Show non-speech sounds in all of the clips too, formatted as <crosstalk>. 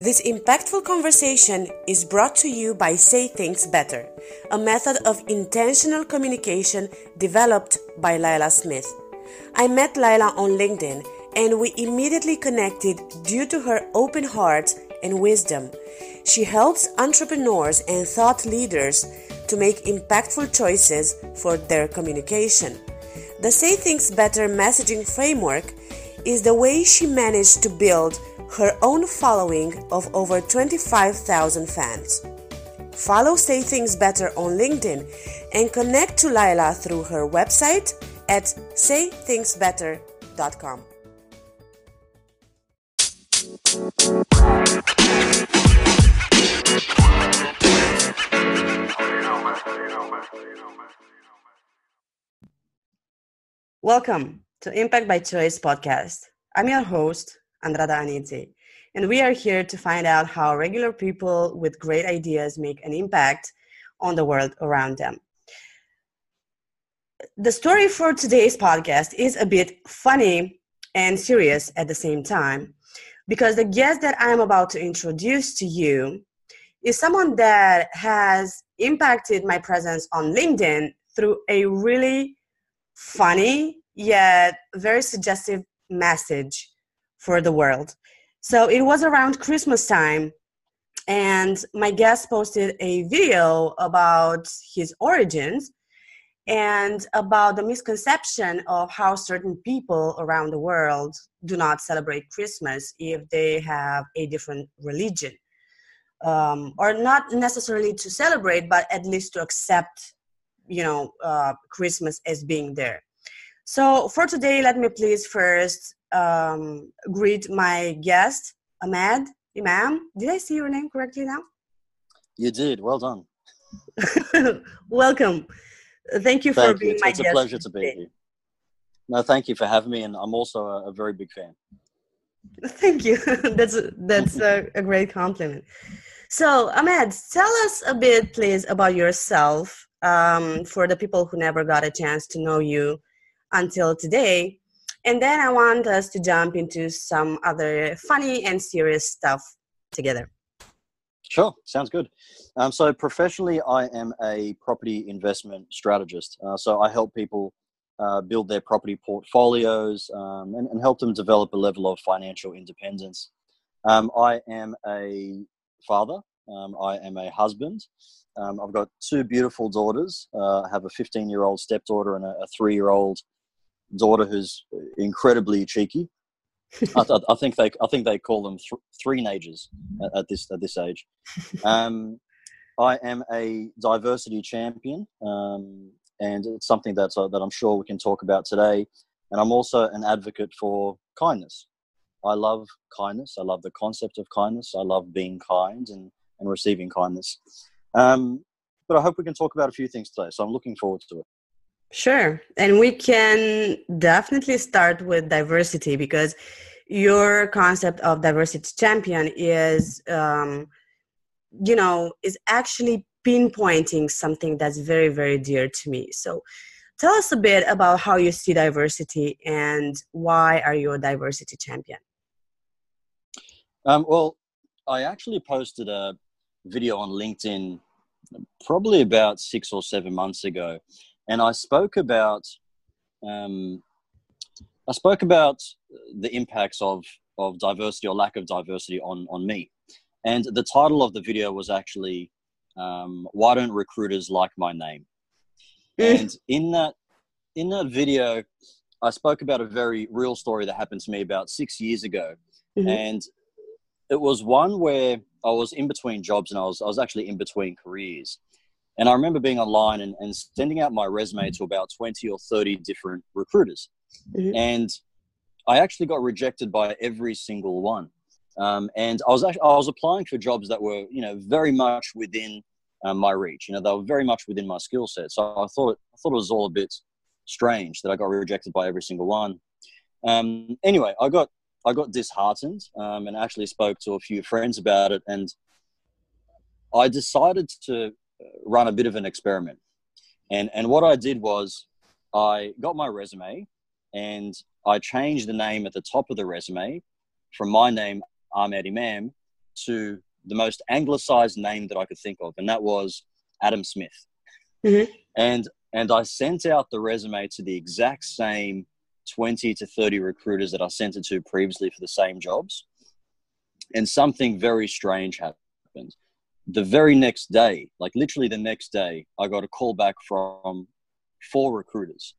This impactful conversation is brought to you by Say Things Better, a method of intentional communication developed by Lila Smith. I met Lila on LinkedIn and we immediately connected due to her open heart and wisdom. She helps entrepreneurs and thought leaders to make impactful choices for their communication. The Say Things Better messaging framework is the way she managed to build her own following of over 25,000 fans. Follow Say Things Better on LinkedIn and connect to Lila through her website at saythingsbetter.com. Welcome to Impact by Choice podcast. I'm your host, Andrada Anidze, and we are here to find out how regular people with great ideas make an impact on the world around them. The story for today's podcast is a bit funny and serious at the same time because the guest that I'm about to introduce to you is someone that has impacted my presence on LinkedIn through a really funny yet very suggestive message for the world. So it was around Christmas time, and my guest posted a video about his origins and about the misconception of how certain people around the world do not celebrate Christmas if they have a different religion. Um, or not necessarily to celebrate, but at least to accept, you know, uh, Christmas as being there. So for today, let me please first um, greet my guest, Ahmed Imam. Did I see your name correctly now? You did. Well done. <laughs> Welcome. Thank you thank for being you. my it's guest. It's a pleasure to be here. No, thank you for having me, and I'm also a, a very big fan. <laughs> Thank you. <laughs> that's that's a, a great compliment. So, Ahmed, tell us a bit, please, about yourself um, for the people who never got a chance to know you until today. And then I want us to jump into some other funny and serious stuff together. Sure, sounds good. Um, so, professionally, I am a property investment strategist. Uh, so, I help people uh, build their property portfolios um, and, and, help them develop a level of financial independence. Um, I am a father, um, I am a husband. Um, I've got two beautiful daughters. Uh, I have a 15 year old stepdaughter and a, a three year old daughter who's incredibly cheeky. I, th- I, think they I think they call them th- three nages at, at, this at this age. <laughs> Um, I am a diversity champion, um, and it's something that's uh, that I'm sure we can talk about today. And I'm also an advocate for kindness. I love kindness. I love the concept of kindness. I love being kind and, and receiving kindness. Um, but I hope we can talk about a few things today. So I'm looking forward to it. Sure. And we can definitely start with diversity because your concept of diversity champion is, um, you know, is actually pinpointing something that's very, very dear to me. So tell us a bit about how you see diversity and why are you a diversity champion? Um, well, I actually posted a video on LinkedIn probably about six or seven months ago and I spoke about um, I spoke about the impacts of of diversity or lack of diversity on on me, and the title of the video was actually um, "Why Don't Recruiters Like My Name?" <laughs> and in that in that video, I spoke about a very real story that happened to me about six years ago, mm-hmm. and it was one where I was in between jobs and I was I was actually in between careers, and I remember being online and, and sending out my resume to about 20 or 30 different recruiters. Mm-hmm. And I actually got rejected by every single one. Um, and I was actually, I was applying for jobs that were, you know, very much within um, my reach. You know, they were very much within my skill set. So I thought, I thought it was all a bit strange that I got rejected by every single one. Um, anyway, I got, I got disheartened um, and actually spoke to a few friends about it. And I decided to run a bit of an experiment. And, and what I did was I got my resume and I changed the name at the top of the resume from my name, Ahmed Imam, to the most anglicized name that I could think of, and that was Adam Smith. Mm-hmm. And and I sent out the resume to the exact same 20 to 30 recruiters that I sent it to previously for the same jobs. And something very strange happened. The very next day, like literally the next day, I got a call back from four recruiters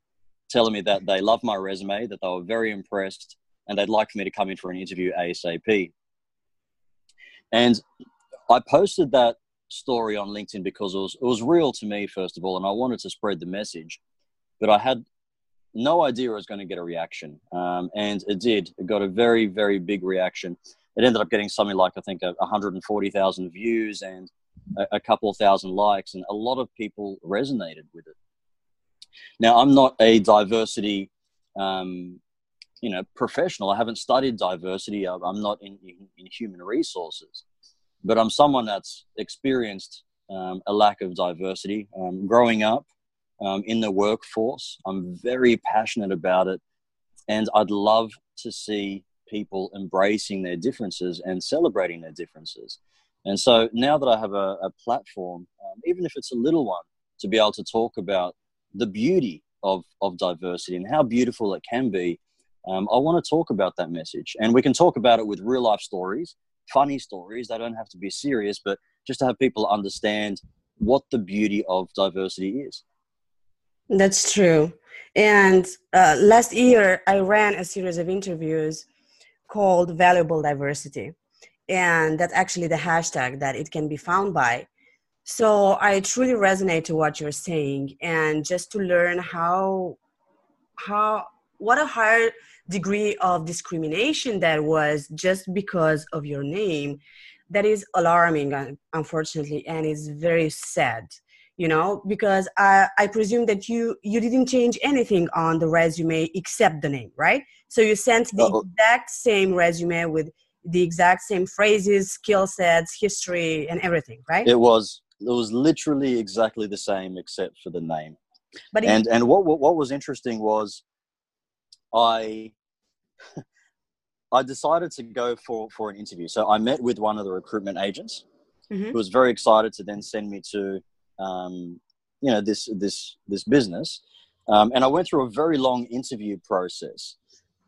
telling me that they loved my resume, that they were very impressed, and they'd like me to come in for an interview ASAP. And I posted that story on LinkedIn because it was it was real to me first of all, and I wanted to spread the message, but I had no idea I was going to get a reaction, um, and it did. It got a very very big reaction. It ended up getting something like I think 140,000 views and a, couple of thousand likes, and a lot of people resonated with it. Now I'm not a diversity. Um, you know, professional. I haven't studied diversity. I'm not in, in, in human resources but I'm someone that's experienced um, a lack of diversity. Um, growing up um, in the workforce, I'm very passionate about it, and I'd love to see people embracing their differences and celebrating their differences. And so now that I have a, a platform, um, even if it's a little one, to be able to talk about the beauty of, of diversity and how beautiful it can be, um, I want to talk about that message. And we can talk about it with real life stories funny stories. They don't have to be serious, but just to have people understand what the beauty of diversity is. That's true. And uh, last year, I ran a series of interviews called Valuable Diversity. And that's actually the hashtag that it can be found by. So I truly resonate to what you're saying. And just to learn how, how, what a hard degree of discrimination that was just because of your name that is alarming unfortunately and is very sad you know because i i presume that you you didn't change anything on the resume except the name right so you sent the Uh-oh. exact same resume with the exact same phrases skill sets history and everything right it was it was literally exactly the same except for the name but and and what, what what was interesting was i <laughs> I decided to go for, for an interview. So I met with one of the recruitment agents mm-hmm. who was very excited to then send me to, um, you know, this, this, this business. Um, and I went through a very long interview process.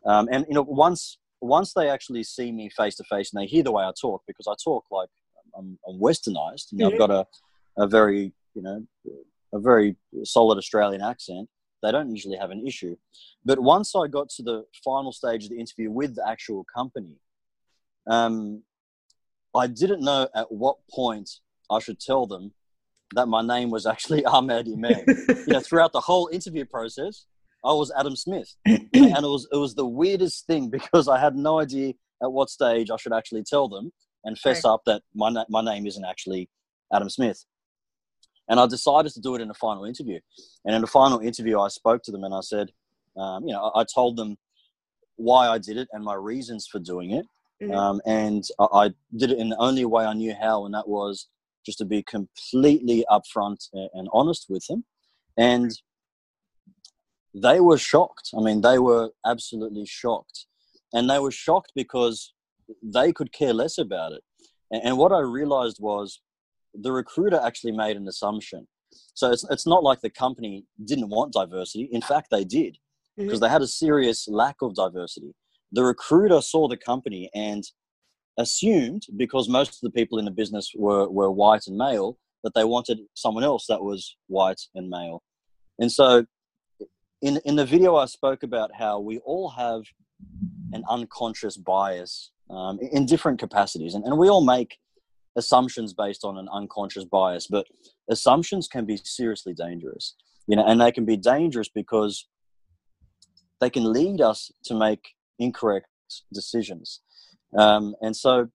Um, and, you know, once, once they actually see me face to face and they hear the way I talk, because I talk like I'm, I'm westernized, you know, mm-hmm. I've got a, a very, you know, a very solid Australian accent they don't usually have an issue. But once I got to the final stage of the interview with the actual company, um, I didn't know at what point I should tell them that my name was actually <laughs> Ahmed Imam. you <laughs> know, throughout the whole interview process, I was Adam Smith, and it was it was the weirdest thing because I had no idea at what stage I should actually tell them and fess right. up that my my name isn't actually Adam Smith. And I decided to do it in a final interview. And in the final interview, I spoke to them and I said, um, you know, I, told them why I did it and my reasons for doing it. Mm-hmm. Um, and I, I, did it in the only way I knew how, and that was just to be completely upfront and honest with them. And they were shocked. I mean, they were absolutely shocked. And they were shocked because they could care less about it. And, what I realized was the recruiter actually made an assumption. So it's, it's not like the company didn't want diversity. In fact, they did because mm-hmm. they had a serious lack of diversity. The recruiter saw the company and assumed, because most of the people in the business were, were white and male, that they wanted someone else that was white and male. And so in, in the video, I spoke about how we all have an unconscious bias um, in different capacities, and, and we all make assumptions based on an unconscious bias, but assumptions can be seriously dangerous. You know, and they can be dangerous because they can lead us to make incorrect decisions. Um, and so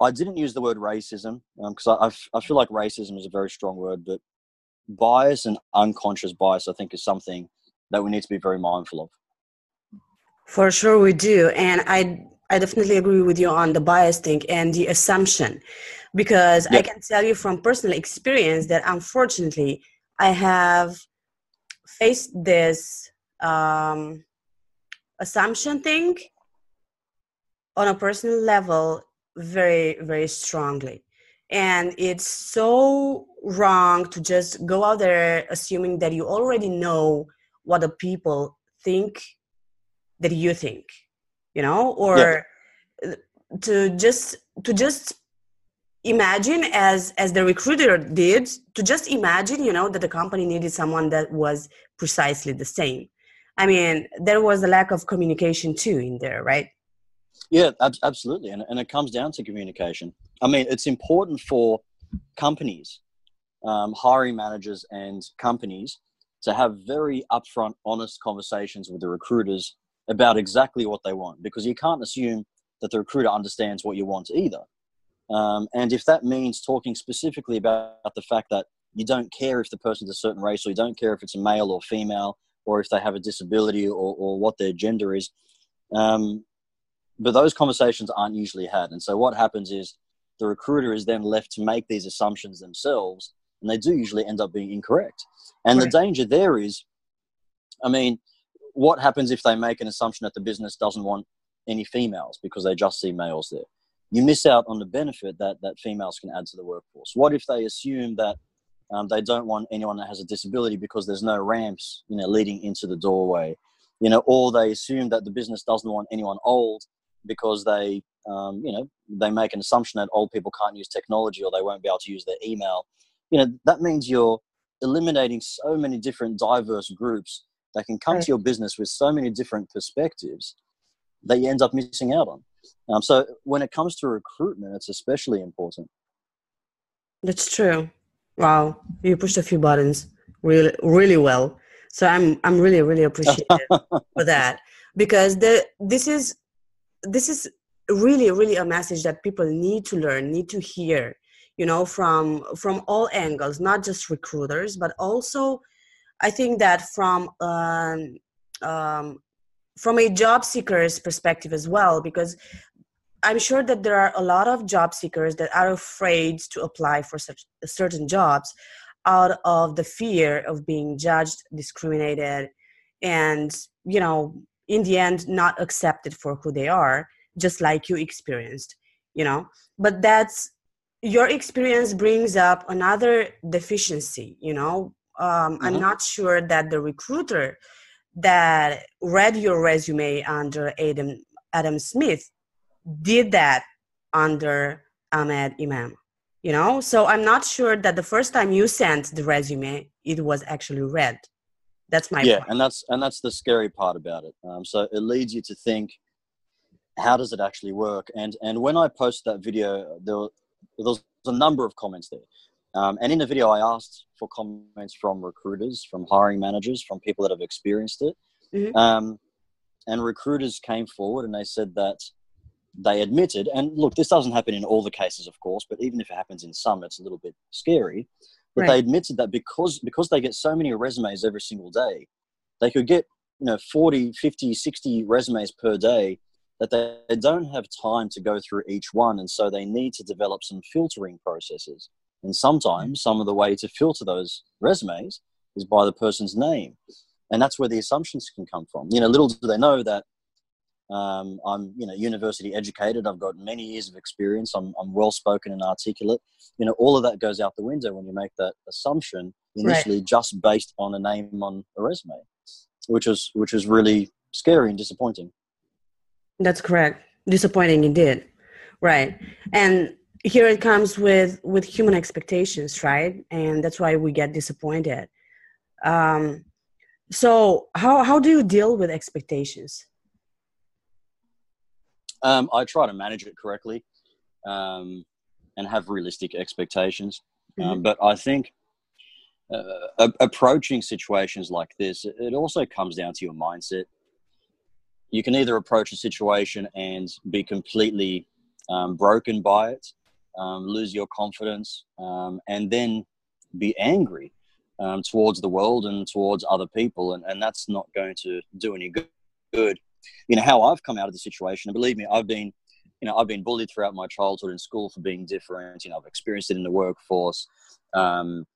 I didn't use the word racism because um, I, I feel like racism is a very strong word, but bias and unconscious bias, I think, is something that we need to be very mindful of. For sure, we do. And I I definitely agree with you on the bias thing and the assumption because yep. I can tell you from personal experience that unfortunately I have faced this um, assumption thing on a personal level very very strongly. And it's so wrong to just go out there assuming that you already know what the people think that you think you know? Or yeah. to just to just imagine as as the recruiter did to just imagine you know that the company needed someone that was precisely the same. I mean there was a lack of communication too in there right yeah ab- absolutely and, and it comes down to communication i mean it's important for companies um, hiring managers and companies to have very upfront honest conversations with the recruiters about exactly what they want because you can't assume that the recruiter understands what you want either um, and if that means talking specifically about the fact that you don't care if the person's a certain race or you don't care if it's a male or female or if they have a disability or, or what their gender is. Um, but those conversations aren't usually had. And so what happens is the recruiter is then left to make these assumptions themselves, and they do usually end up being incorrect. And right. the danger there is, I mean, what happens if they make an assumption that the business doesn't want any females because they just see males there? you miss out on the benefit that, that females can add to the workforce. What if they assume that um, they don't want anyone that has a disability because there's no ramps, you know, leading into the doorway, you know, or they assume that the business doesn't want anyone old because they, um, you know, they make an assumption that old people can't use technology or they won't be able to use their email. You know, that means you're eliminating so many different diverse groups that can come right. to your business with so many different perspectives that you end up missing out on. Um, so when it comes to recruitment, it's especially important. That's true. Wow, you pushed a few buttons really, really well. So I'm, I'm really, really appreciative <laughs> for that because the this is, this is really, really a message that people need to learn, need to hear. You know, from from all angles, not just recruiters, but also, I think that from um, um, from a job seeker's perspective as well because i'm sure that there are a lot of job seekers that are afraid to apply for such certain jobs out of the fear of being judged discriminated and you know in the end not accepted for who they are just like you experienced you know but that's your experience brings up another deficiency you know um, mm-hmm. i'm not sure that the recruiter that read your resume under Adam Adam Smith did that under Ahmed Imam. You know, so I'm not sure that the first time you sent the resume, it was actually read. That's my yeah, point. and that's and that's the scary part about it. Um, so it leads you to think, how does it actually work? And and when I posted that video, there, was, there was a number of comments there. Um, and in the video, I asked for comments from recruiters, from hiring managers, from people that have experienced it. Mm-hmm. Um, and recruiters came forward and they said that they admitted, and look, this doesn't happen in all the cases, of course, but even if it happens in some, it's a little bit scary. But right. they admitted that because because they get so many resumes every single day, they could get you know 40, 50, 60 resumes per day that they, they don't have time to go through each one, and so they need to develop some filtering processes. And sometimes mm. some of the way to filter those resumes is by the person's name. And that's where the assumptions can come from. You know, little do they know that um, I'm, you know, university educated. I've got many years of experience. I'm, I'm well spoken and articulate. You know, all of that goes out the window when you make that assumption initially, right. just based on a name on a resume, which was which was really scary and disappointing. That's correct. Disappointing indeed. Right. And here it comes with with human expectations right and that's why we get disappointed um, so how how do you deal with expectations um, i try to manage it correctly um, and have realistic expectations um, mm-hmm. but i think uh, approaching situations like this it also comes down to your mindset you can either approach a situation and be completely um, broken by it um, lose your confidence, um, and then be angry um, towards the world and towards other people. And, and that's not going to do any good. You know, how I've come out of the situation, and believe me, I've been, you know, I've been bullied throughout my childhood in school for being different. You know, I've experienced it in the workforce. Um,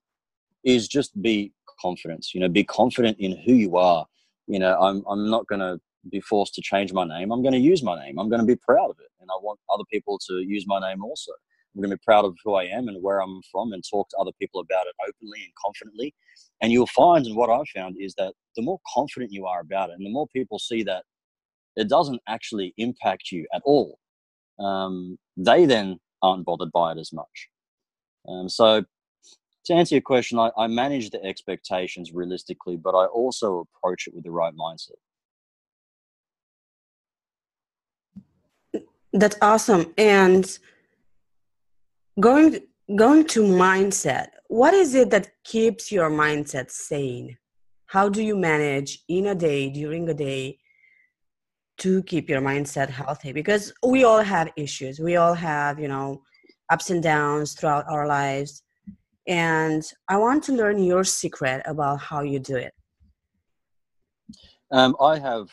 is just be confident. You know, be confident in who you are. You know, I'm, I'm not going to be forced to change my name, I'm going to use my name. I'm going to be proud of it. And I want other people to use my name also. I'm going to be proud of who I am and where I'm from and talk to other people about it openly and confidently. And you'll find, and what I've found is that the more confident you are about it and the more people see that it doesn't actually impact you at all, um, they then aren't bothered by it as much. Um, so, to answer your question, I, I manage the expectations realistically, but I also approach it with the right mindset. That's awesome. And going going to mindset, what is it that keeps your mindset sane? How do you manage in a day, during a day, to keep your mindset healthy? Because we all have issues. We all have, you know, ups and downs throughout our lives. And I want to learn your secret about how you do it. Um, I have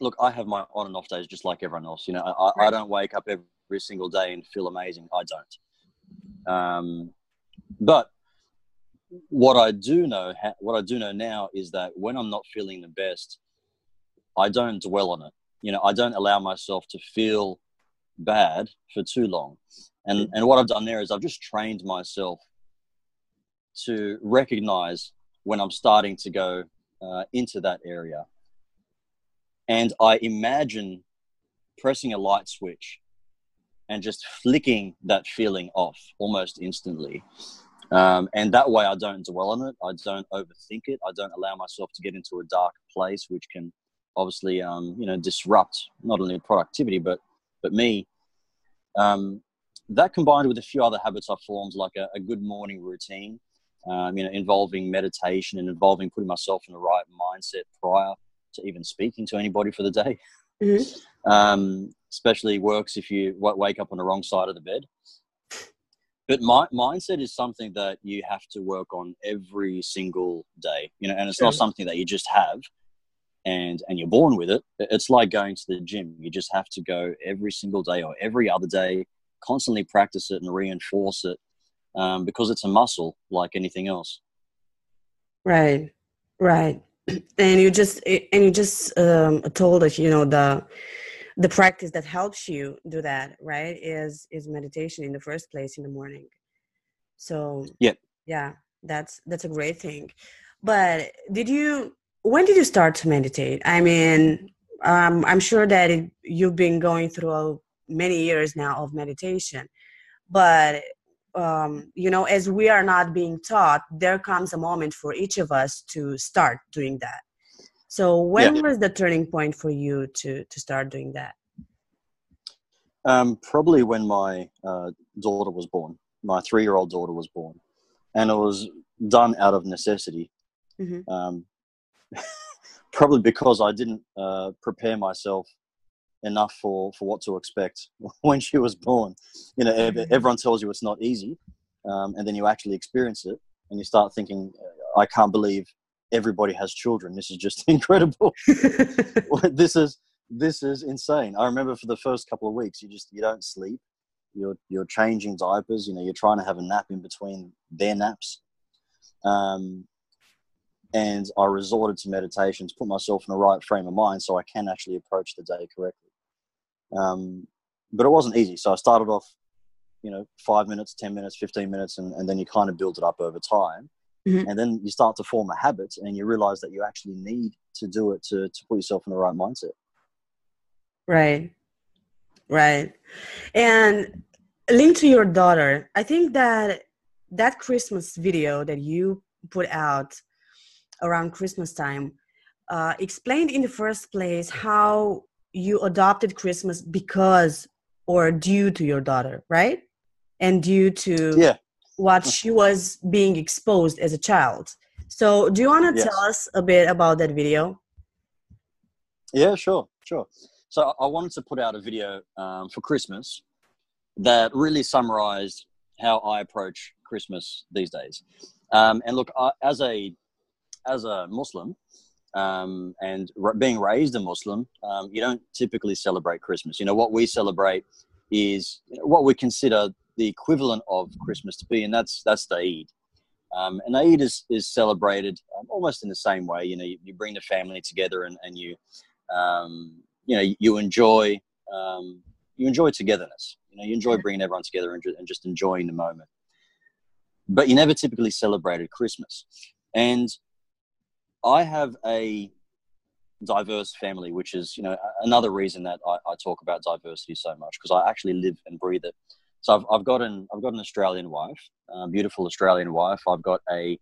look, I have my on and off days just like everyone else. You know, I, right. I don't wake up every single day and feel amazing. I don't. Um, but what I do know, what I do know now is that when I'm not feeling the best, I don't dwell on it. You know, I don't allow myself to feel bad for too long. And and what I've done there is I've just trained myself to recognize when I'm starting to go uh, into that area and I imagine pressing a light switch and just flicking that feeling off almost instantly. Um, and that way I don't dwell on it. I don't overthink it. I don't allow myself to get into a dark place, which can obviously, um, you know, disrupt not only productivity, but, but me. Um, that combined with a few other habits I formed, like a, a good morning routine, um, you know, involving meditation and involving putting myself in the right mindset prior to even speaking to anybody for the day. Mm-hmm. Um, especially works if you wake up on the wrong side of the bed. But my, mindset is something that you have to work on every single day, you know, and it's sure. not something that you just have and and you're born with it. It's like going to the gym. You just have to go every single day or every other day, constantly practice it and reinforce it um, because it's a muscle like anything else. Right, right <clears throat> and you just and you just um, told us you know the the practice that helps you do that right is is meditation in the first place in the morning so yeah yeah that's that's a great thing but did you when did you start to meditate i mean um, i'm sure that it, you've been going through many years now of meditation but um, you know, as we are not being taught, there comes a moment for each of us to start doing that. So, when yeah. was the turning point for you to to start doing that? Um, probably when my uh, daughter was born. My three year old daughter was born, and it was done out of necessity. Mm-hmm. Um, <laughs> probably because I didn't uh, prepare myself enough for for what to expect <laughs> when she was born. You know, mm-hmm. everyone tells you it's not easy, um, and then you actually experience it, and you start thinking, "I can't believe everybody has children. This is just <laughs> incredible. this is this is insane." I remember for the first couple of weeks, you just you don't sleep. You're you're changing diapers. You know, you're trying to have a nap in between their naps. Um, and I resorted to meditation to put myself in the right frame of mind so I can actually approach the day correctly. Um, but it wasn't easy. So I started off, you know, five minutes, 10 minutes, 15 minutes, and, and then you kind of build it up over time. Mm-hmm. And then you start to form a habit and you realize that you actually need to do it to, to put yourself in the right mindset. Right. Right. And link to your daughter. I think that that Christmas video that you put out around Christmas time uh, explained in the first place how you adopted Christmas because or due to your daughter, right? And due to yeah. what she was being exposed as a child. So, do you want to yes. tell us a bit about that video? Yeah, sure, sure. So, I wanted to put out a video um, for Christmas that really summarized how I approach Christmas these days. Um, and look, I, as a as a Muslim, um, and r- being raised a Muslim, um, you don't typically celebrate Christmas. You know, what we celebrate is what we consider the equivalent of Christmas to be, and that's that's the Eid. Um, and Eid is, is celebrated um, almost in the same way. You know, you, you, bring the family together and, and you um, you know you enjoy um, you enjoy togetherness. You know, you enjoy bringing everyone together and, and just enjoying the moment. But you never typically celebrated Christmas, and I have a diverse family, which is you know another reason that I, I talk about diversity so much because I actually live and breathe it. So I've, I've got an I've got an Australian wife, a beautiful Australian wife. I've got a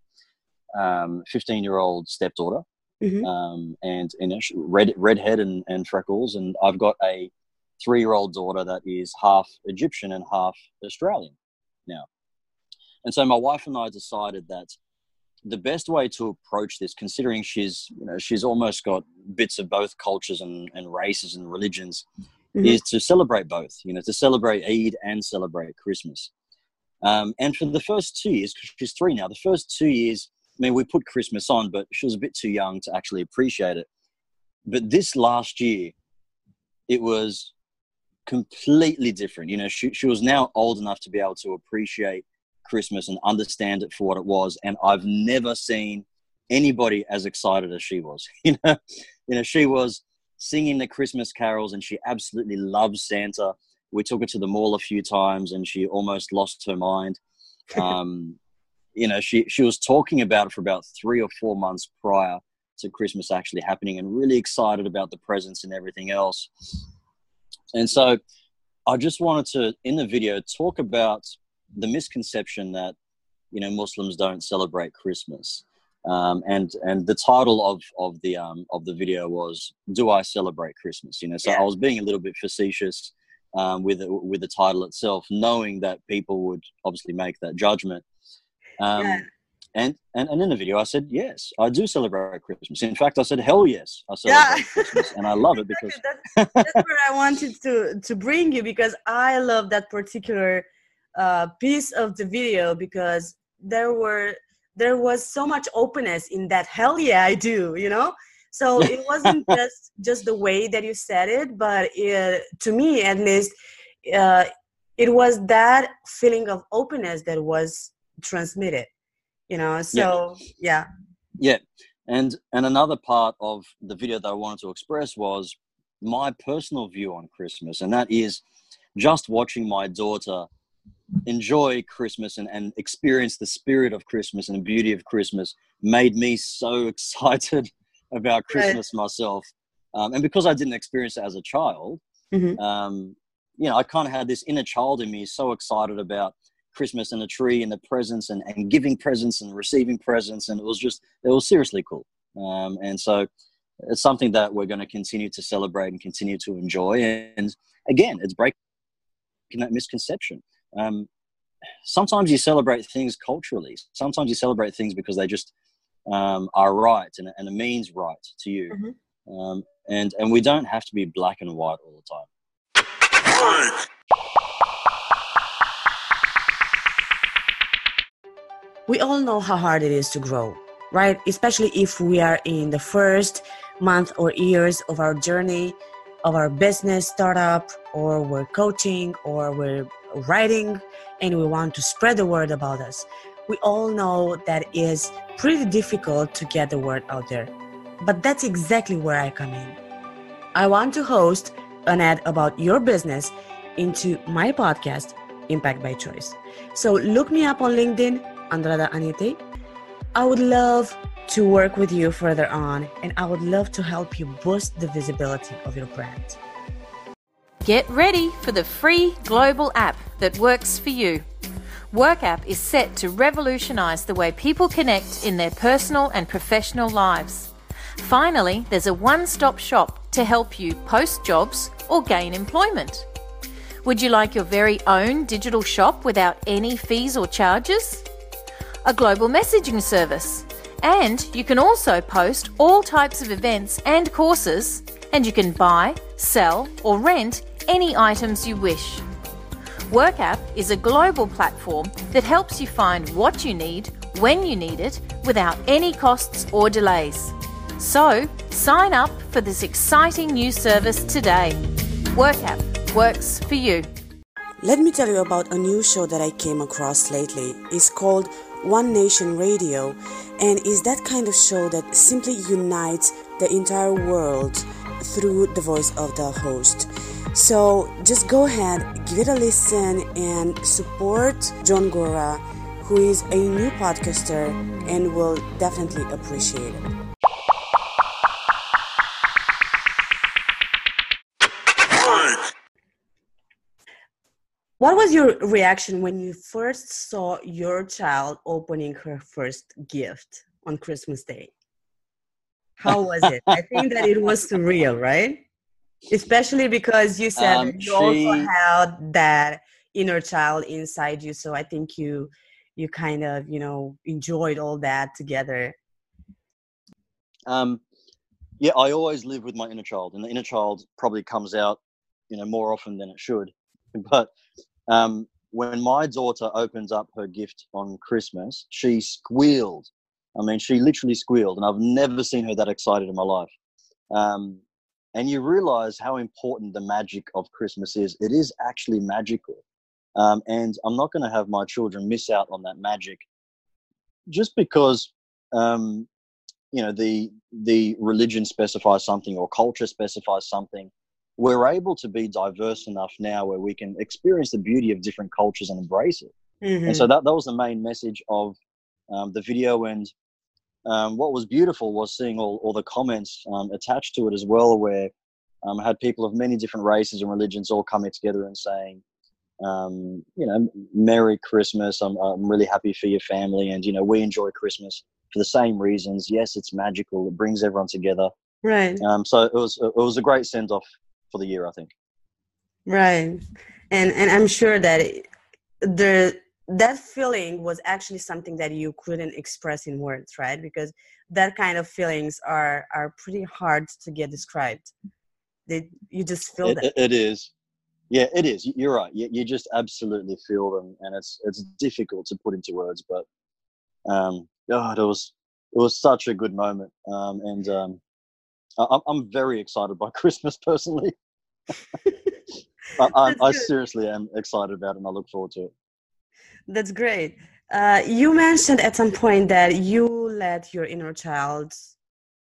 um, 15 year old stepdaughter, mm-hmm. um, and know, red redhead and, and freckles, and I've got a three year old daughter that is half Egyptian and half Australian now. And so my wife and I decided that the best way to approach this, considering she's you know she's almost got bits of both cultures and, and races and religions, mm-hmm. is to celebrate both. You know, to celebrate Eid and celebrate Christmas. Um, and for the first two years, because she's three now, the first two years, I mean, we put Christmas on, but she was a bit too young to actually appreciate it. But this last year, it was completely different. You know, she, she was now old enough to be able to appreciate Christmas and understand it for what it was. And I've never seen anybody as excited as she was. <laughs> You know, you know, she was singing the Christmas carols and she absolutely loves Santa. We took her to the mall a few times and she almost lost her mind. <laughs> Um, you know, she, she was talking about it for about three or four months prior to Christmas actually happening and really excited about the presents and everything else. And so I just wanted to, in the video, talk about the misconception that, you know, Muslims don't celebrate Christmas. Um, and and the title of of the um, of the video was "Do I celebrate Christmas?" You know, so yeah. I was being a little bit facetious um, with with the title itself, knowing that people would obviously make that judgment. Um, yeah. And, and and in the video, I said, "Yes, I do celebrate Christmas." In fact, I said, "Hell yes, I celebrate yeah. Christmas," and I love it <laughs> because that's, that's where I wanted to to bring you because I love that particular uh, piece of the video because there were there was so much openness in that hell yeah i do you know? So <laughs> it wasn't just just the way that you said it but it, to me at least uh, it was that feeling of openness that was transmitted you know? So yeah. yeah. Yeah. And and another part of the video that i wanted to express was my personal view on christmas and that is just watching my daughter enjoy Christmas and, and experience the spirit of Christmas and the beauty of Christmas made me so <laughs> excited about Christmas right. myself. Um, and because I didn't experience it as a child, mm-hmm. um, you know, I kind of had this inner child in me so excited about Christmas and the tree and the presents and, and giving presents and receiving presents. And it was just, it was seriously cool. Um, and so it's something that we're going to continue to celebrate and continue to enjoy. And again, it's breaking that misconception um, sometimes you celebrate things culturally. Sometimes you celebrate things because they just um, are right and, and it means right to you. Mm-hmm. Um, and, and we don't have to be black and white all the time. We all know how hard it is to grow, right? Especially if we are in the first month or years of our journey of our business startup, or we're coaching, or we're writing and we want to spread the word about us. We all know that is pretty difficult to get the word out there. But that's exactly where I come in. I want to host an ad about your business into my podcast, Impact by Choice. So look me up on LinkedIn, Andrada Anite. I would love to work with you further on, and I would love to help you boost the visibility of your brand. Get ready for the free global app that works for you. WorkApp is set to revolutionize the way people connect in their personal and professional lives. Finally, there's a one stop shop to help you post jobs or gain employment. Would you like your very own digital shop without any fees or charges? A global messaging service. And you can also post all types of events and courses, and you can buy, sell, or rent any items you wish. WorkApp is a global platform that helps you find what you need when you need it without any costs or delays. So, sign up for this exciting new service today. WorkApp works for you. Let me tell you about a new show that I came across lately. It's called One Nation Radio and is that kind of show that simply unites the entire world through the voice of the host. So just go ahead, give it a listen, and support John Gora, who is a new podcaster and will definitely appreciate it. What was your reaction when you first saw your child opening her first gift on Christmas Day? How was it? I think that it was surreal, right? Especially because you said um, you also had that inner child inside you. So I think you you kind of, you know, enjoyed all that together. Um yeah, I always live with my inner child, and the inner child probably comes out, you know, more often than it should. <laughs> But um, when my daughter opens up her gift on Christmas, she squealed. I mean, she literally squealed, and I've never seen her that excited in my life. Um, and you realize how important the magic of Christmas is. It is actually magical. Um, and I'm not going to have my children miss out on that magic just because, um, you know, the, the religion specifies something or culture specifies something we're able to be diverse enough now where we can experience the beauty of different cultures and embrace it. Mm-hmm. And so that, that was the main message of um, the video. And um, what was beautiful was seeing all, all the comments um, attached to it as well, where um, I had people of many different races and religions all coming together and saying, um, you know, Merry Christmas. I'm, I'm really happy for your family. And, you know, we enjoy Christmas for the same reasons. Yes, it's magical. It brings everyone together. Right. Um, so it was, it was a great send off for the year, I think. Right, and and I'm sure that the that feeling was actually something that you couldn't express in words, right? Because that kind of feelings are are pretty hard to get described. They, you just feel it. It is. Yeah, it is. You're right. You, you just absolutely feel them, and it's it's difficult to put into words. But um, God, it was it was such a good moment, um, and um, I'm, I'm very excited by <laughs> Christmas personally. <laughs> I, I, seriously am excited about it and I look forward to it. That's great. Uh, you mentioned at some point that you let your inner child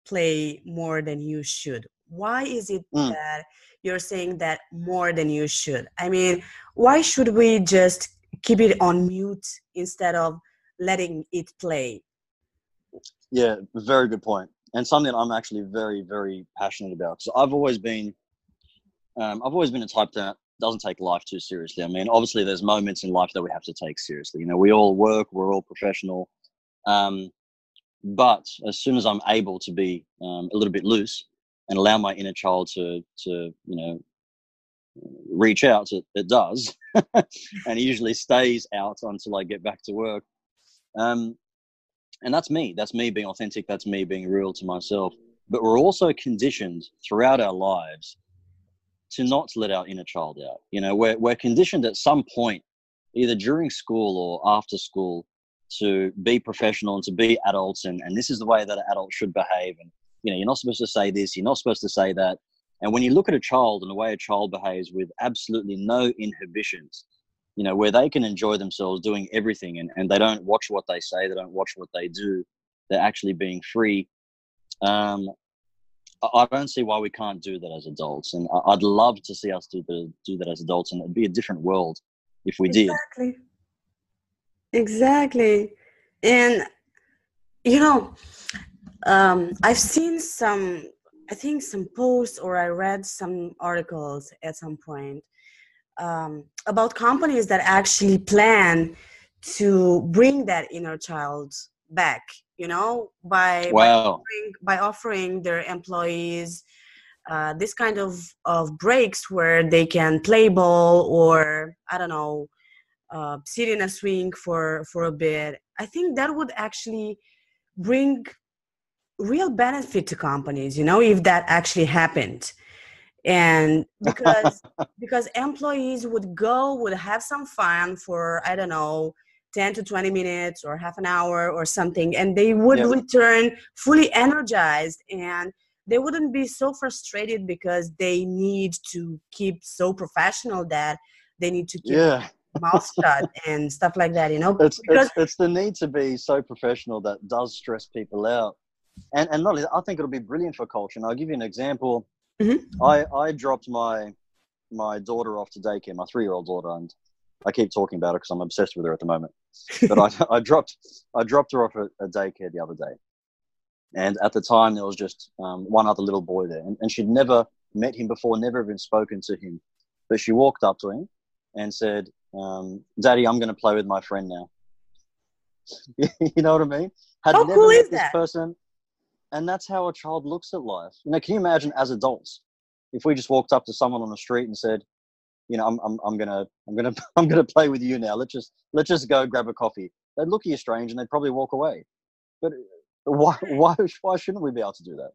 play more than you should. Why is it mm. that you're saying that more than you should? I mean, why should we just keep it on mute instead of letting it play? Yeah, very good point and something I'm actually very, very passionate about. So I've always been, um, I've always been a type that doesn't take life too seriously. I mean, obviously, there's moments in life that we have to take seriously. You know, we all work, we're all professional, um, but as soon as I'm able to be um, a little bit loose and allow my inner child to, to you know, reach out, it, it does, <laughs> and it usually stays out until I get back to work. Um, and that's me. That's me being authentic. That's me being real to myself. But we're also conditioned throughout our lives to not let our inner child out. You know, we're, we're conditioned at some point, either during school or after school, to be professional and to be adults. And, and this is the way that an adult should behave. And, you know, you're not supposed to say this, you're not supposed to say that. And when you look at a child and the way a child behaves with absolutely no inhibitions, you know, where they can enjoy themselves doing everything and, and they don't watch what they say, they don't watch what they do, they're actually being free. Um, I don't see why we can't do that as adults, and I'd love to see us do the do that as adults, and it'd be a different world if we exactly. did. Exactly, exactly, and you know, um, I've seen some. I think some posts or I read some articles at some point um, about companies that actually plan to bring that inner child back you know by wow. by, offering, by offering their employees uh, this kind of, of breaks where they can play ball or i don't know uh, sit in a swing for for a bit i think that would actually bring real benefit to companies you know if that actually happened and because <laughs> because employees would go would have some fun for i don't know 10 to 20 minutes or half an hour or something and they would yeah. return fully energized and they wouldn't be so frustrated because they need to keep so professional that they need to keep yeah. mouth <laughs> shut and stuff like that you know it's, because, it's, it's the need to be so professional that does stress people out and and not i think it'll be brilliant for culture and i'll give you an example Mm-hmm. I I dropped my my daughter off to daycare, my three year old daughter, and I keep talking about her because I'm obsessed with her at the moment. But I, <laughs> I dropped I dropped her off at a daycare the other day, and at the time there was just um, one other little boy there, and, and she'd never met him before, never even spoken to him. But she walked up to him and said, um, "Daddy, I'm going to play with my friend now." <laughs> you know what I mean? Had How never cool met is this that? person, and that's how a child looks at life. You know, can you imagine as adults if we just walked up to someone on the street and said, "You know, I'm, I'm, I'm gonna, I'm gonna, <laughs> I'm gonna play with you now. Let's just, let's just go grab a coffee." They'd look at you strange and they'd probably walk away. But uh, <laughs> why, why, why shouldn't we be able to do that?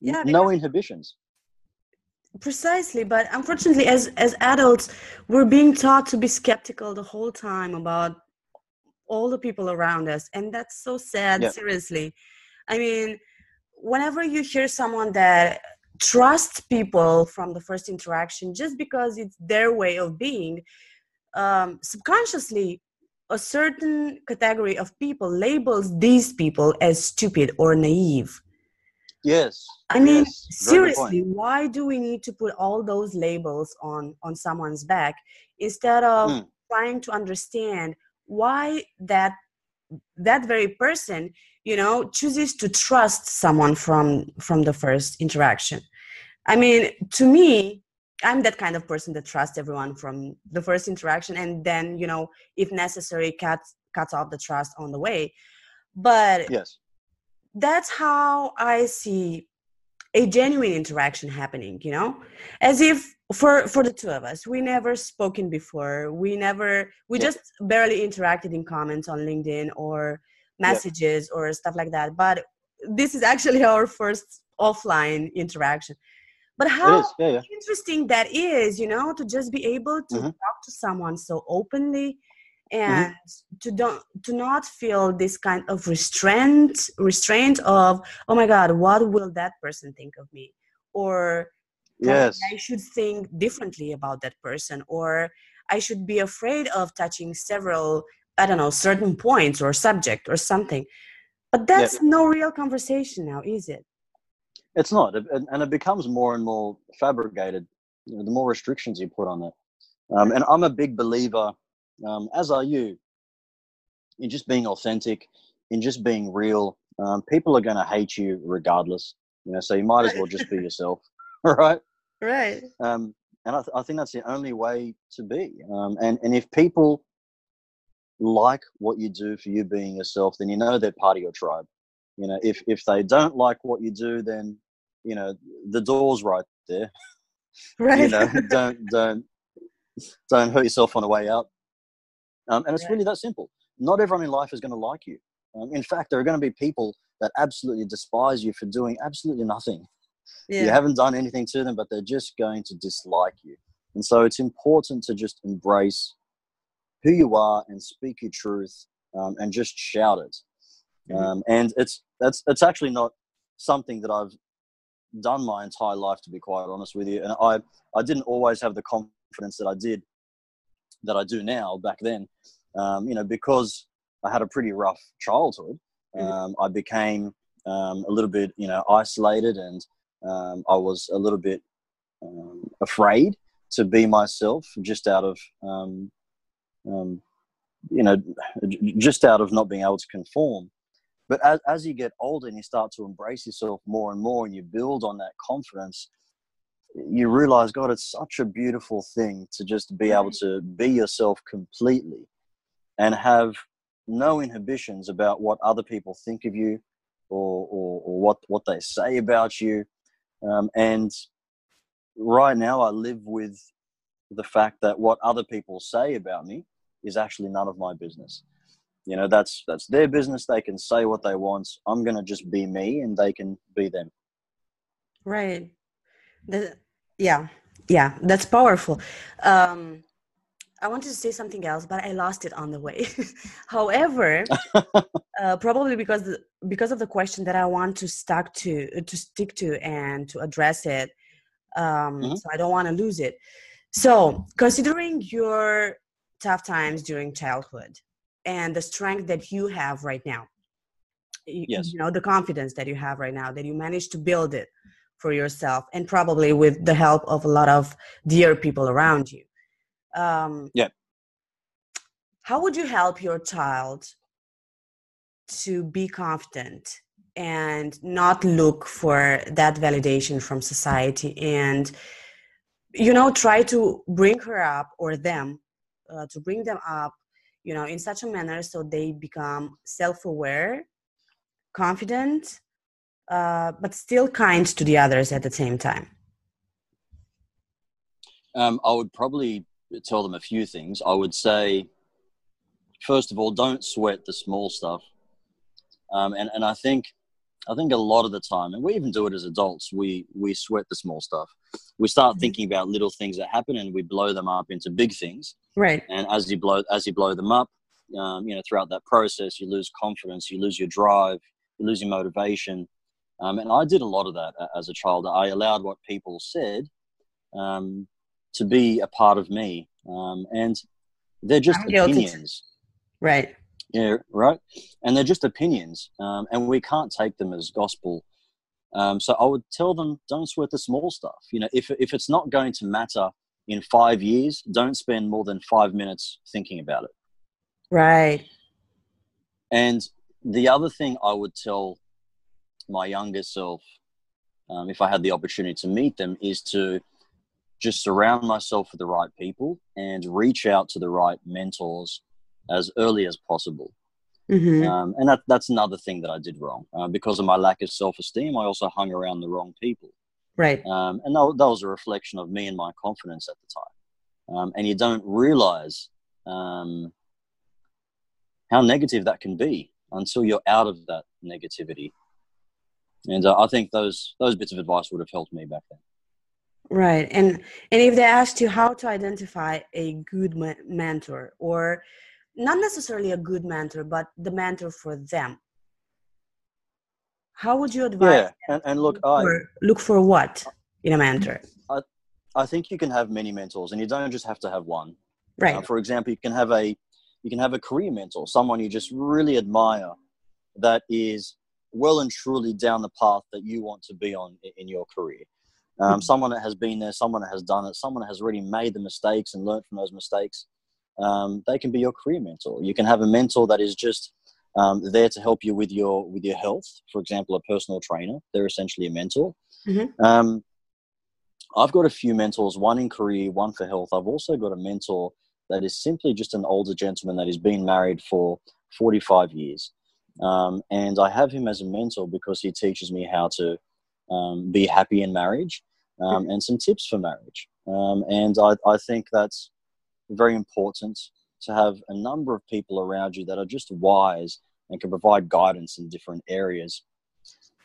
Yeah, no inhibitions precisely but unfortunately as as adults we're being taught to be skeptical the whole time about all the people around us and that's so sad yeah. seriously i mean whenever you hear someone that trusts people from the first interaction just because it's their way of being um, subconsciously a certain category of people labels these people as stupid or naive yes i mean yes. seriously why do we need to put all those labels on on someone's back instead of mm. trying to understand why that that very person you know chooses to trust someone from from the first interaction i mean to me i'm that kind of person that trusts everyone from the first interaction and then you know if necessary cuts cuts off the trust on the way. But yes. that's how i see a genuine interaction happening you know? As if for for the two of us we never spoken before. We never we yeah. just barely interacted in comments on linkedin or messages yeah. or stuff like that. But this is actually <laughs> our first offline interaction but how yeah, interesting that is you know to just be able to mm-hmm. talk to someone so openly mm-hmm. and mm-hmm. to don't to not feel this kind of restraint restraint of oh my god what will that person think of me or yes i should think differently about that person or i should be afraid of touching several i don't know certain points or subject or something but that's yeah. no real conversation now is it it's not and it becomes more and more fabricated you know, the more restrictions you put on it. Um, and i'm a big believer um, as are you in just being authentic in just being real. Um, people are going to hate you regardless you know so you might as well just be <laughs> yourself <laughs> right? Right. Um, and I, th- I, think that's the only way to be um, and and if people like what you do for you being yourself then you know they're part of your tribe you know if if they don't like what you do then you know the door's right there <laughs> right you know <laughs> don't don't don't hurt yourself on the way out um, and it's right. really that simple not everyone in life is going to like you um, in fact there are going to be people that absolutely despise you for doing absolutely nothing yeah. You haven't done anything to them, but they're just going to dislike you. And so it's important to just embrace who you are and speak your truth um, and just shout it. Mm-hmm. Um, and it's that's it's actually not something that I've done my entire life, to be quite honest with you. And I I didn't always have the confidence that I did that I do now back then. Um, you know, because I had a pretty rough childhood. Mm-hmm. Um, I became um, a little bit, you know, isolated and um, I was a little bit um, afraid to be myself, just out of um, um, you know, just out of not being able to conform. But as, as you get older and you start to embrace yourself more and more, and you build on that confidence, you realize, God, it's such a beautiful thing to just be able to be yourself completely and have no inhibitions about what other people think of you or, or, or what, what they say about you. Um, and right now, I live with the fact that what other people say about me is actually none of my business. You know, that's that's their business. They can say what they want. I'm going to just be me, and they can be them. Right. The, yeah, yeah, that's powerful. Um, I wanted to say something else, but I lost it on the way. <laughs> However, <laughs> uh, probably because the, because of the question that I want to stuck to to stick to and to address it, um, mm-hmm. so I don't want to lose it. So, considering your tough times during childhood and the strength that you have right now, yes. you know the confidence that you have right now that you managed to build it for yourself and probably with the help of a lot of dear people around you. Um, yeah. how would you help your child to be confident and not look for that validation from society and you know try to bring her up or them uh, to bring them up you know in such a manner so they become self-aware confident uh, but still kind to the others at the same time. Um, i would probably tell them a few things. I would say first of all don't sweat the small stuff. Um, and, and i think I think a lot of the time, and we even do it as adults, we we sweat the small stuff. We start mm-hmm. thinking about little things that happen, and we blow them up into big things. Right. And as you blow as you blow them up, um, you know, throughout that process, you lose confidence, you lose your drive, you lose your motivation. Um, and I did a lot of that as a child. I allowed what people said um, to be a part of me, um, and they're just opinions. Right. Yeah, right. And they're just opinions, um, and we can't take them as gospel. Um, so I would tell them, don't sweat the small stuff. You know, if if it's not going to matter in five years, don't spend more than five minutes thinking about it. Right. And the other thing I would tell my younger self, um, if I had the opportunity to meet them, is to just surround myself with the right people and reach out to the right mentors as early as possible. Mm-hmm. Um, and that, that's another thing that I did wrong. Uh, because of my lack of self esteem, I also hung around the wrong people. Right. Um, and that, that, was a reflection of me and my confidence at the time. Um, and you don't realize um, how negative that can be until you're out of that negativity. And uh, I think those those bits of advice would have helped me back then. Right, and and if they asked you how to identify a good mentor or not necessarily a good mentor, but the mentor for them. How would you advise? Yeah, and, and look, look I for, look for what in a mentor. I, I think you can have many mentors, and you don't just have to have one. Right. Uh, for example, you can have a you can have a career mentor, someone you just really admire, that is well and truly down the path that you want to be on in your career. Um, mm-hmm. Someone that has been there, someone that has done it, someone that has already made the mistakes and learned from those mistakes, um, they can be your career mentor. You can have a mentor that is just um, there to help you with your with your health. For example, a personal trainer. They're essentially a mentor. Mm-hmm. Um, I've got a few mentors, one in career, one for health. I've also got a mentor that is simply just an older gentleman that has been married for 45 years. Um, and I have him as a mentor because he teaches me how to um, be happy in marriage um, mm-hmm. and some tips for marriage. Um, and I, I think that's very important to have a number of people around you that are just wise and can provide guidance in different areas.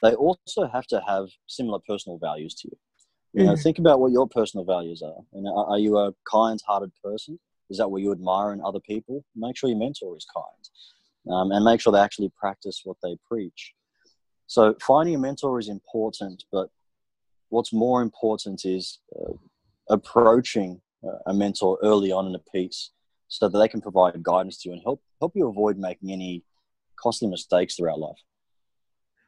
They also have to have similar personal values to you. You know, mm-hmm. think about what your personal values are. You know, are you a kind-hearted person? Is that what you admire in other people? Make sure your mentor is kind, um, and make sure they actually practice what they preach. So, finding a mentor is important, but what's more important is uh, approaching a mentor early on in a piece so that they can provide guidance to you and help help you avoid making any costly mistakes throughout life.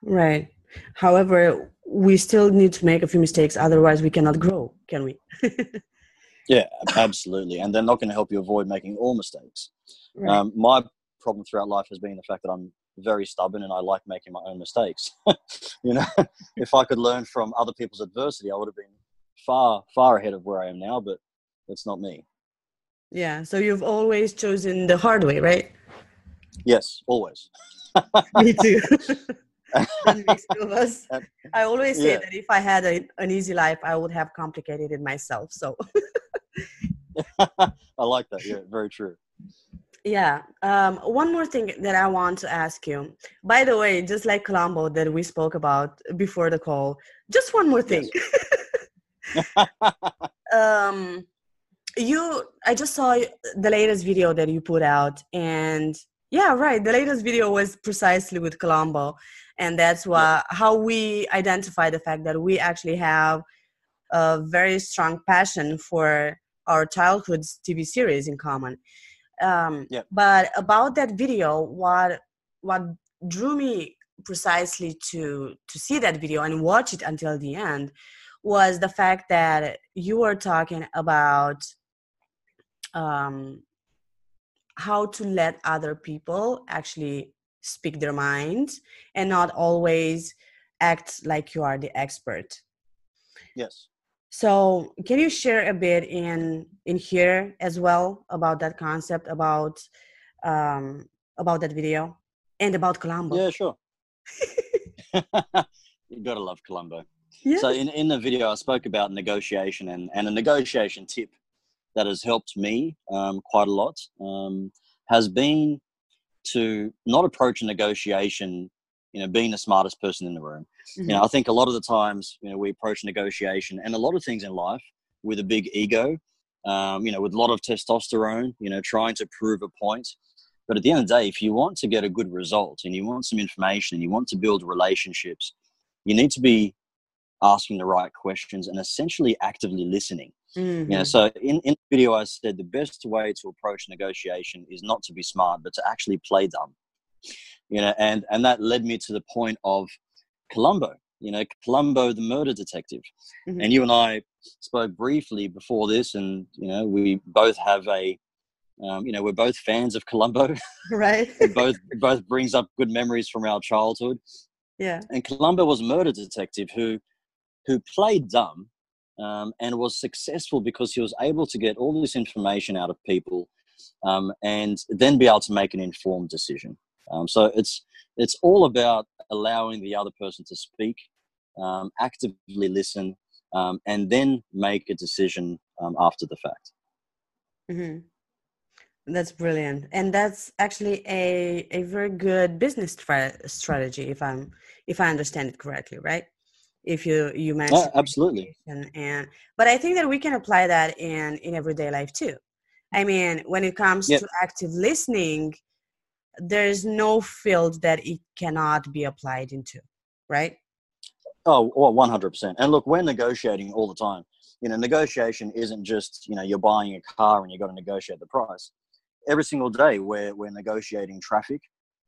Right. However, we still need to make a few mistakes, otherwise we cannot grow, can we? <laughs> yeah, absolutely. And they're not going to help you avoid making all mistakes. Right. Um, my problem throughout life has been the fact that I'm very stubborn and I like making my own mistakes. <laughs> you know, <laughs> if I could learn from other people's adversity, I would have been far, far ahead of where I am now. But that's not me. Yeah. So you've always chosen the hard way, right? Yes, always. <laughs> me too. <laughs> two of us. I always say yeah. that if I had a, an easy life, I would have complicated it myself. So <laughs> I like that. Yeah, very true. Yeah. Um, one more thing that I want to ask you. By the way, just like Columbo that we spoke about before the call, just one more thing. Yes. um, you i just saw the latest video that you put out and yeah right the latest video was precisely with columbo and that's why yeah. how we identify the fact that we actually have a very strong passion for our childhood tv series in common um, yeah. but about that video what what drew me precisely to to see that video and watch it until the end was the fact that you were talking about um, how to let other people actually speak their mind and not always act like you are the expert. Yes. So can you share a bit in in here as well about that concept about um about that video and about columbo yeah sure. <laughs> <laughs> You gotta love columbo yes. so in, in the video i spoke about negotiation and, and a negotiation tip that has helped me um, quite a lot um, has been to not approach a negotiation you know being the smartest person in the room mm-hmm. you know mm-hmm. i think a lot of the times you know we approach negotiation and a lot of things in life with a big ego um, you know with a lot of testosterone you know trying to prove a point but at the end of the day if you want to get a good result and you want some information and you want to build relationships you need to be asking the right questions and essentially actively listening Mm-hmm. You know, so in, in the video, I said the best way to approach negotiation is not to be smart, but to actually play dumb. You know, and and that led me to the point of Columbo. You know, Columbo, the murder detective, mm-hmm. and you and I spoke briefly before this, and you know, we both have a, um, you know, we're both fans of Columbo. <laughs> Right. both both brings up good memories from our childhood. <laughs> Yeah. And Columbo was a murder detective who, who played dumb, um, and was successful because he was able to get all this information out of people um, and then be able to make an informed decision. Um, so it's it's all about allowing the other person to speak, um, actively listen, um, and then make a decision um, after the fact. Mm-hmm. That's brilliant, and that's actually a a very good business tra- strategy, if I'm if I understand it correctly, right? If you you mentioned oh, absolutely. and but i think that we can apply that in in everyday life too. I mean when it comes yep. to active listening there's no field that it cannot be applied into right? Oh well, 100% and look we're negotiating all the time. You know negotiation isn't just you know you're buying a car and you've got to negotiate the price. Every single day we're, we're negotiating traffic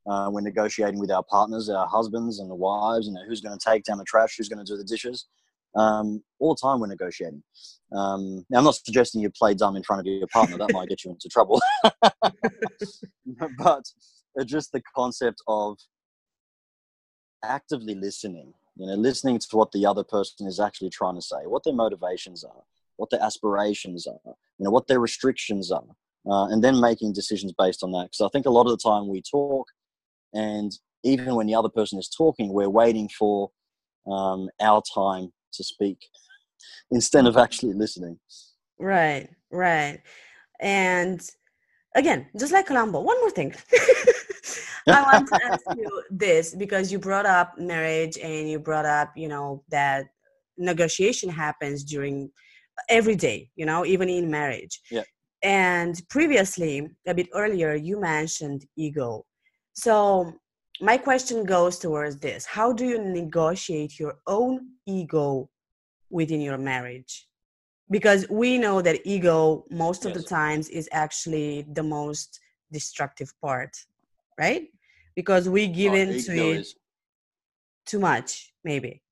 uh, we're negotiating with our partners, our husbands and the wives, you know, who's going to take down the trash, who's going to do the dishes. Um, all the time we're negotiating. Um, now, I'm not suggesting you play dumb in front of your partner. That might get you into trouble. <laughs> <laughs> but just the concept of actively listening, you know, listening to what the other person is actually trying to say, what their motivations are, what their aspirations are, you know, what their restrictions are, uh, and then making decisions based on that. Because I think a lot of the time we talk and even when the other person is talking, we're waiting for um, our time to speak instead of actually listening. Right, right. And again, just like Columbo, one more thing. <laughs> I want to ask you this because you brought up marriage and you brought up, you know, that negotiation happens during every day, you know, even in marriage. Yeah. And previously, a bit earlier, you mentioned ego so, my question goes towards this How do you negotiate your own ego within your marriage? Because we know that ego, most of yes. the times, is actually the most destructive part, right? Because we give oh, in to it is... too much, maybe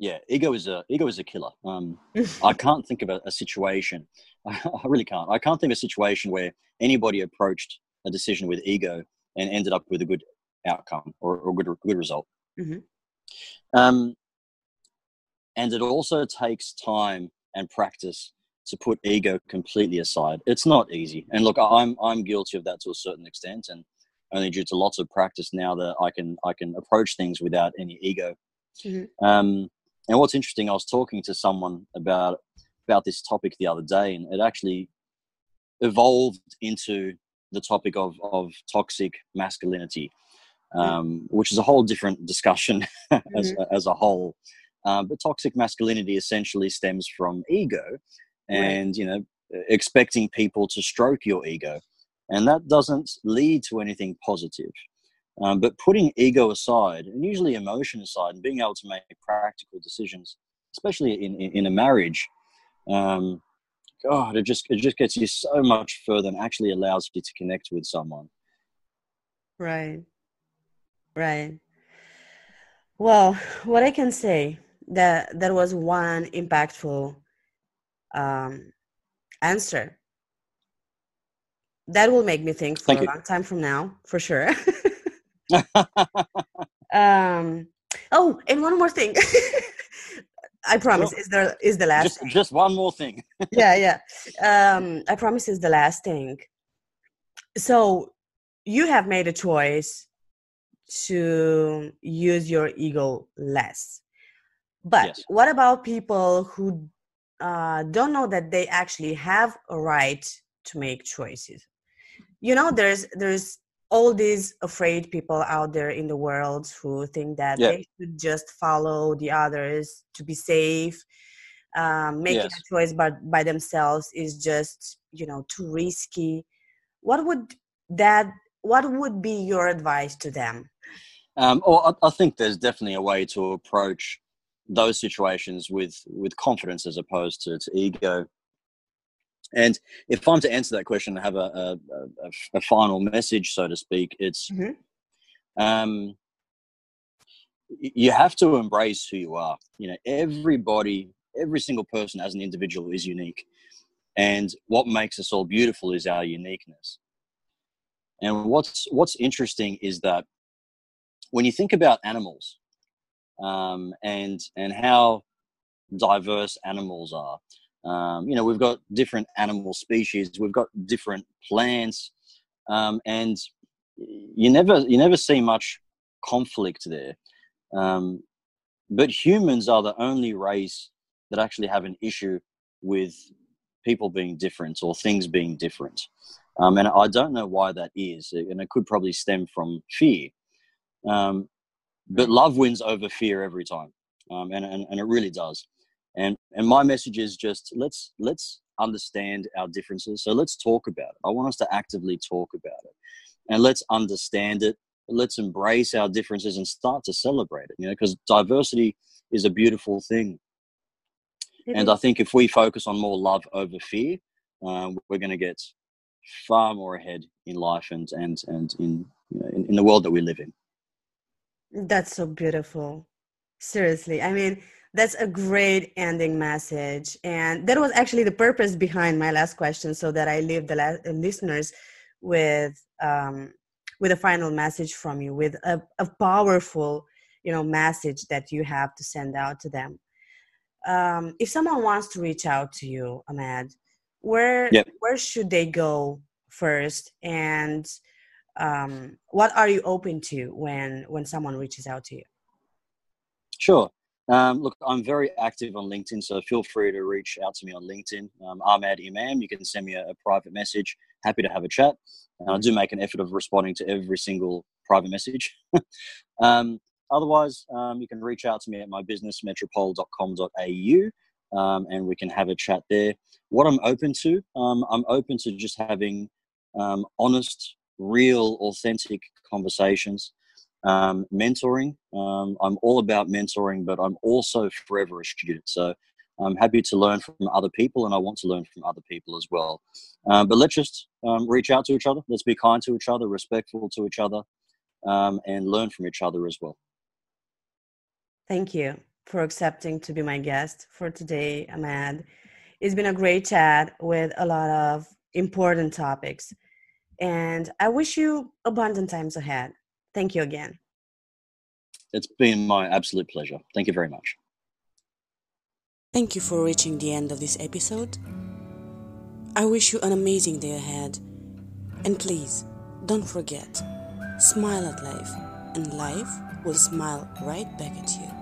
yeah ego is a ego is a killer um, <laughs> i can't think of a, a situation I, <laughs> I, really can't i can't think of a situation where anybody approached a decision with ego and ended up with a good outcome or, or good good result. Mm-hmm. Um, and it also takes time and practice to put ego completely aside. It's not easy. And look, I'm I'm guilty of that to a certain extent, and only due to lots of practice now that I can I can approach things without any ego. Mm-hmm. Um, and what's interesting, I was talking to someone about about this topic the other day, and it actually evolved into the topic of, of toxic masculinity, um, which is a whole different discussion <laughs> as, mm-hmm. as a whole. Um, but toxic masculinity essentially stems from ego and, you know, expecting people to stroke your ego. And that doesn't lead to anything positive. Um, but putting ego aside, and usually emotion aside, and being able to make practical decisions, especially in, in, in a marriage, um, God, it just it just gets you so much further and actually allows you to connect with someone. Right, Right. Well, what I can say that that was one impactful um, answer. That will make me think for Thank a you. long time from now, for sure. <laughs> <laughs> um, oh, and one more thing. <laughs> I promise is the is the last. just, just one more thing. <laughs> yeah, yeah. Um, I promise is the last thing. So you have made a choice to use your ego less. But Yes. what about people who uh, don't know that they actually have a right to make choices? You know, there's there's all these afraid people out there in the world who think that Yeah. they should just follow the others to be safe. Um, making Yes. a choice by, by themselves is just you know too risky. What would that? What would be your advice to them? Um, or I, I think there's definitely a way to approach those situations with with confidence as opposed to, to ego. And if I'm to answer that question and have a, a, a, a final message, so to speak, it's Mhm. um, you have to embrace who you are. You know, everybody, every single person as an individual is unique, and what makes us all beautiful is our uniqueness. And what's what's interesting is that when you think about animals um, and and how diverse animals are, um, you know, we've got different animal species, we've got different plants, um, and you never you never see much conflict there. Um, but humans are the only race that actually have an issue with people being different or things being different. Um, and I don't know why that is, and it could probably stem from fear. Um, but love wins over fear every time, um, and, and and it really does. And and my message is just let's let's understand our differences. So let's talk about it. I want us to actively talk about it, and let's understand it. Let's embrace our differences and start to celebrate it. You know, because diversity is a beautiful thing. It And is- I think if we focus on more love over fear, um, we're going to get far more ahead in life and and and in, you know, in in the world that we live in. That's so beautiful. Seriously. I mean, that's a great ending message. And that was actually the purpose behind my last question so that I leave the la- uh, listeners with um, with a final message from you, with a, a powerful, you know, message that you have to send out to them. Um, if someone wants to reach out to you, Ahmed, where Yep. where should they go first? And um, what are you open to when when someone reaches out to you? Sure. Um, look, I'm very active on LinkedIn, so feel free to reach out to me on LinkedIn. Um, Ahmad Imam. You can send me a, a private message. Happy to have a chat. And I do make an effort of responding to every single private message. <laughs> um, otherwise, um, you can reach out to me at my business, metropole.com.au, um, and we can have a chat there. What I'm open to, um, I'm open to just having um, honest, real, authentic conversations um, mentoring. Um, I'm all about mentoring, but I'm also forever a student. So I'm happy to learn from other people, and I want to learn from other people as well. Um, but let's just um, reach out to each other. Let's be kind to each other, respectful to each other, um, and learn from each other as well. Thank you for accepting to be my guest for today, Ahmed. It's been a great chat with a lot of important topics. And I wish you abundant times ahead. Thank you again. It's been my absolute pleasure. Thank you very much. Thank you for reaching the end of this episode. I wish you an amazing day ahead. And please, don't forget smile at life, and life will smile right back at you.